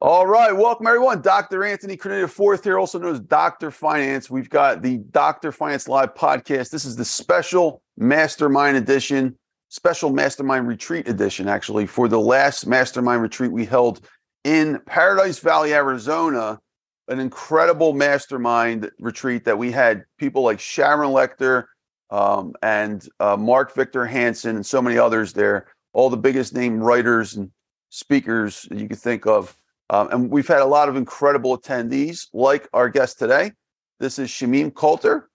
All right, welcome everyone. Dr. Anthony Criniti Fourth here, also known as Dr. Finance. We've got the Dr. Finance Live podcast. This is the special mastermind edition, special mastermind retreat edition, actually, for the last mastermind retreat we held in Paradise Valley, Arizona. An incredible mastermind retreat that we had people like Sharon Lechter um, and uh, Mark Victor Hansen and so many others there, all the biggest name writers and speakers you could think of. Um, and we've had a lot of incredible attendees, like our guest today. This is Shamim Coulter.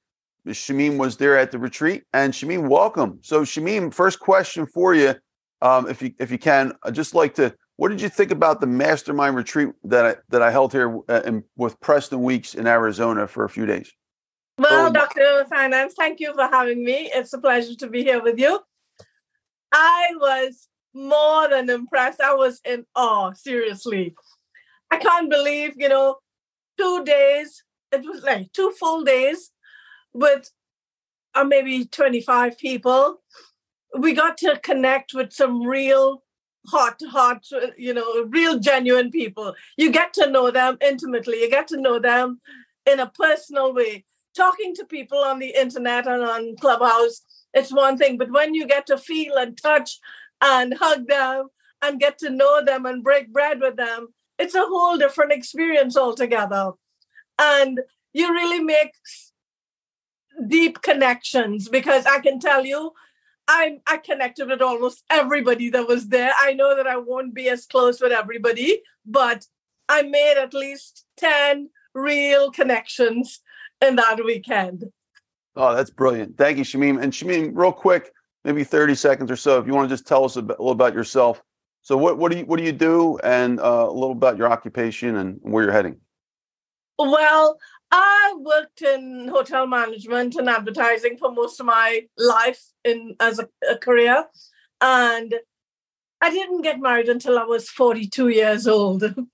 Shamim was there at the retreat, and Shamim, welcome. So, Shamim, first question for you, um, if you if you can, I'd just like to. What did you think about the mastermind retreat that I, that I held here uh, in, with Preston Weeks in Arizona for a few days? Well, Dr. Finance, thank you for having me. It's a pleasure to be here with you. I was more than impressed. I was in awe, seriously. I can't believe, you know, two days, it was like two full days with uh, maybe 25 people. We got to connect with some real hot, hot, uh, you know, real genuine people. You get to know them intimately, you get to know them in a personal way. Talking to people on the internet and on Clubhouse, it's one thing, but when you get to feel and touch and hug them and get to know them and break bread with them, it's a whole different experience altogether. And you really make deep connections because I can tell you, I I connected with almost everybody that was there. I know that I won't be as close with everybody, but I made at least 10 real connections in that weekend. Oh, that's brilliant. Thank you, Shamim. And Shamim, real quick, maybe 30 seconds or so, if you want to just tell us a, little about yourself so what what do you what do you do, and uh, a little about your occupation and where you're heading? Well, I worked in hotel management and advertising for most of my life in as a, a career, and I didn't get married until I was 42 years old.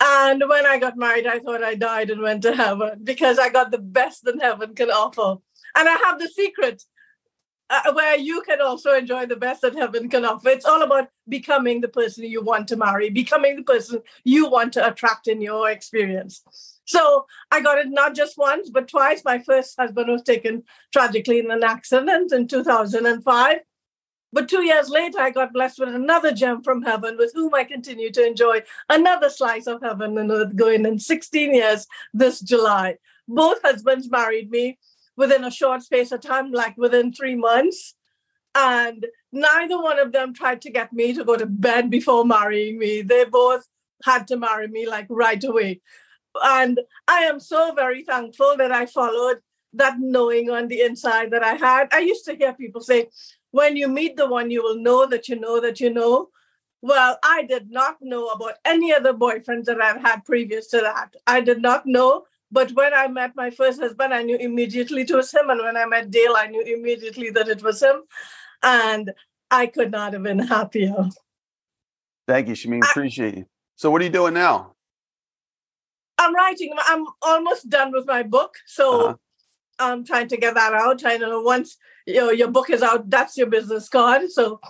And when I got married, I thought I died and went to heaven because I got the best that heaven can offer. And I have the secret uh, where you can also enjoy the best that heaven can offer. It's all about becoming the person you want to marry, becoming the person you want to attract in your experience. So I got it not just once, but twice. My first husband was taken tragically in an accident in 2005. But two years later, I got blessed with another gem from heaven with whom I continue to enjoy another slice of heaven and earth going in 16 years this July. Both husbands married me within a short space of time, like within three months. And neither one of them tried to get me to go to bed before marrying me. They both had to marry me like right away. And I am so very thankful that I followed that knowing on the inside that I had. I used to hear people say, when you meet the one, you will know that you know that you know. Well, I did not know about any other boyfriends that I've had previous to that. I did not know but when I met my first husband, I knew immediately it was him. And when I met Dale, I knew immediately that it was him. And I could not have been happier. Thank you, Shamim. Appreciate you. So, what are you doing now? I'm writing. I'm almost done with my book. So, uh-huh. I'm trying to get that out. I know once you know, your book is out, that's your business card. So,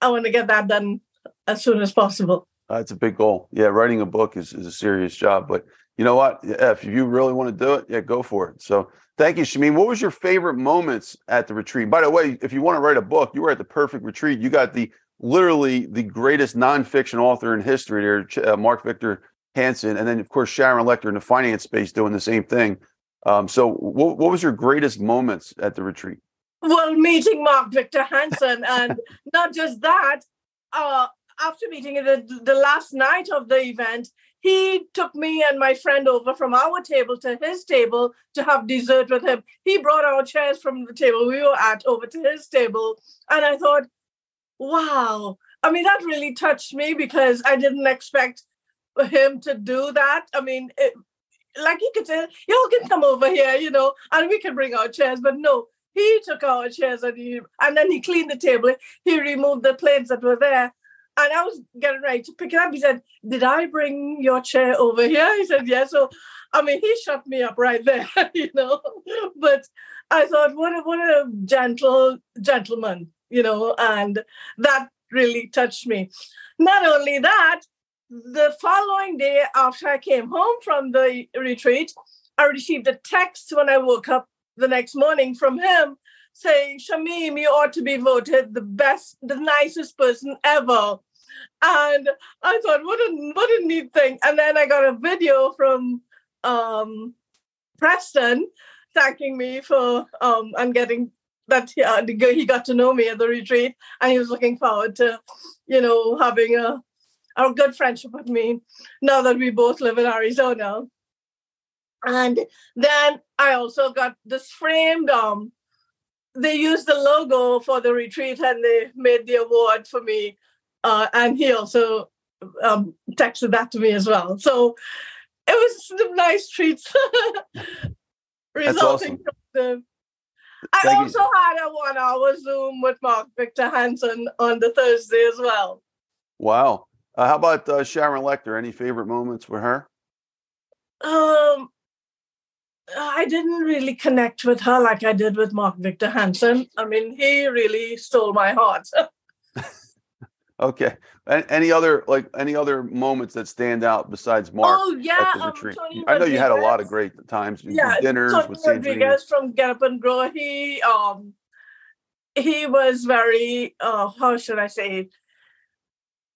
I want to get that done as soon as possible. That's a big goal. Yeah, writing a book is, is a serious job, but you know what? If you really want to do it, yeah, go for it. So thank you, Shamim. What was your favorite moments at the retreat? By the way, if you want to write a book, you were at the perfect retreat. You got the literally the greatest nonfiction author in history there, uh, Mark Victor Hansen, and then of course Sharon Lechter in the finance space doing the same thing. Um, so, what, what was your greatest moments at the retreat? Well, meeting Mark Victor Hansen, and not just that. Uh, after meeting the, the last night of the event, he took me and my friend over from our table to his table to have dessert with him. He brought our chairs from the table we were at over to his table. And I thought, wow. I mean, that really touched me because I didn't expect him to do that. I mean, it, like he could say, y'all can come over here, you know, and we can bring our chairs. But no, he took our chairs and he and then he cleaned the table. He removed the plates that were there and I was getting ready to pick it up. He said, Did I bring your chair over here? He said, Yeah. So, I mean, he shut me up right there, you know. But I thought, what a, what a gentle gentleman, you know, and that really touched me. Not only that, the following day after I came home from the retreat, I received a text when I woke up the next morning from him saying, Shamim, you ought to be voted the best, the nicest person ever. And I thought, what a what a neat thing. And then I got a video from um, Preston thanking me for um, and getting that uh, he got to know me at the retreat, and he was looking forward to, you know, having a a good friendship with me now that we both live in Arizona. And then I also got this framed. Um, they used the logo for the retreat, and they made the award for me. Uh, and he also um, texted that to me as well. So it was some nice treats resulting awesome. from the I Thank you. also had a one hour Zoom with Mark Victor Hansen on the Thursday as well. Wow. Uh, how about uh, Sharon Lechter? Any favorite moments with her? Um, I didn't really connect with her like I did with Mark Victor Hansen. I mean, he really stole my heart. Okay. Any other like any other moments that stand out besides Mark oh yeah, um, I know you had a lot of great times, Yeah, dinners Tony with Rodriguez from and Grow. He um he was very uh how should I say it?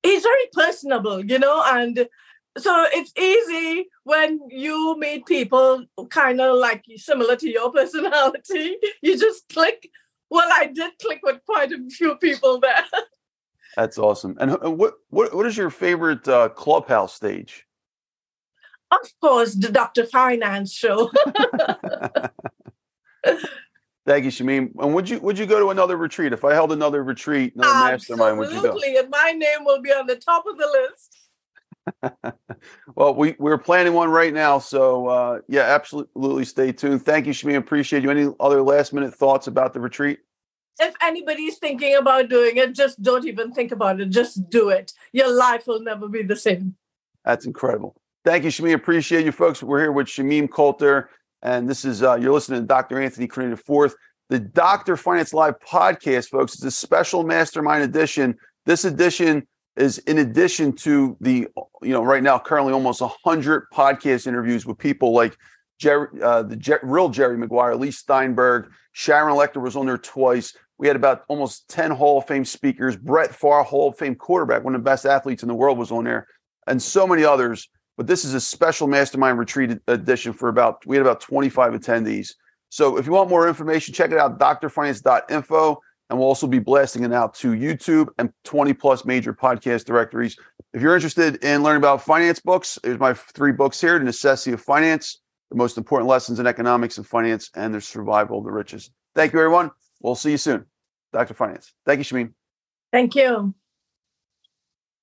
He's very personable, you know, and so it's easy when you meet people kind of like similar to your personality. You just click. Well, I did click with quite a few people there. That's awesome. And what what what is your favorite uh, clubhouse stage? Of course, the Dr. Finance show. Thank you, Shamim. And would you would you go to another retreat? If I held another retreat, another mastermind, would you go? Absolutely, and my name will be on the top of the list. Well, we we're planning one right now, so uh, yeah, absolutely. Stay tuned. Thank you, Shamim. Appreciate you. Any other last minute thoughts about the retreat? If anybody's thinking about doing it, just don't even think about it. Just do it. Your life will never be the same. That's incredible. Thank you, Shamim. Appreciate you, folks. We're here with Shamim Coulter, and this is uh, you're listening to Dr. Anthony Cornelius Fourth, the Dr. Finance Live podcast, folks. It's a special mastermind edition. This edition is in addition to the you know right now currently almost hundred podcast interviews with people like Jerry, uh, the Jer- real Jerry Maguire, Leigh Steinberg, Sharon Lechter was on there twice. We had about almost 10 Hall of Fame speakers. Brett Favre, Hall of Fame quarterback, one of the best athletes in the world, was on there, and so many others. But this is a special mastermind retreat edition for about, we had about 25 attendees. So if you want more information, check it out, drfinance.info. And we'll also be blasting it out to YouTube and 20 plus major podcast directories. If you're interested in learning about finance books, there's my three books here The Necessity of Finance, The Most Important Lessons in Economics and Finance, and The Survival of the Richest. Thank you, everyone. We'll see you soon. Dr. Finance. Thank you, Shamim. Thank you.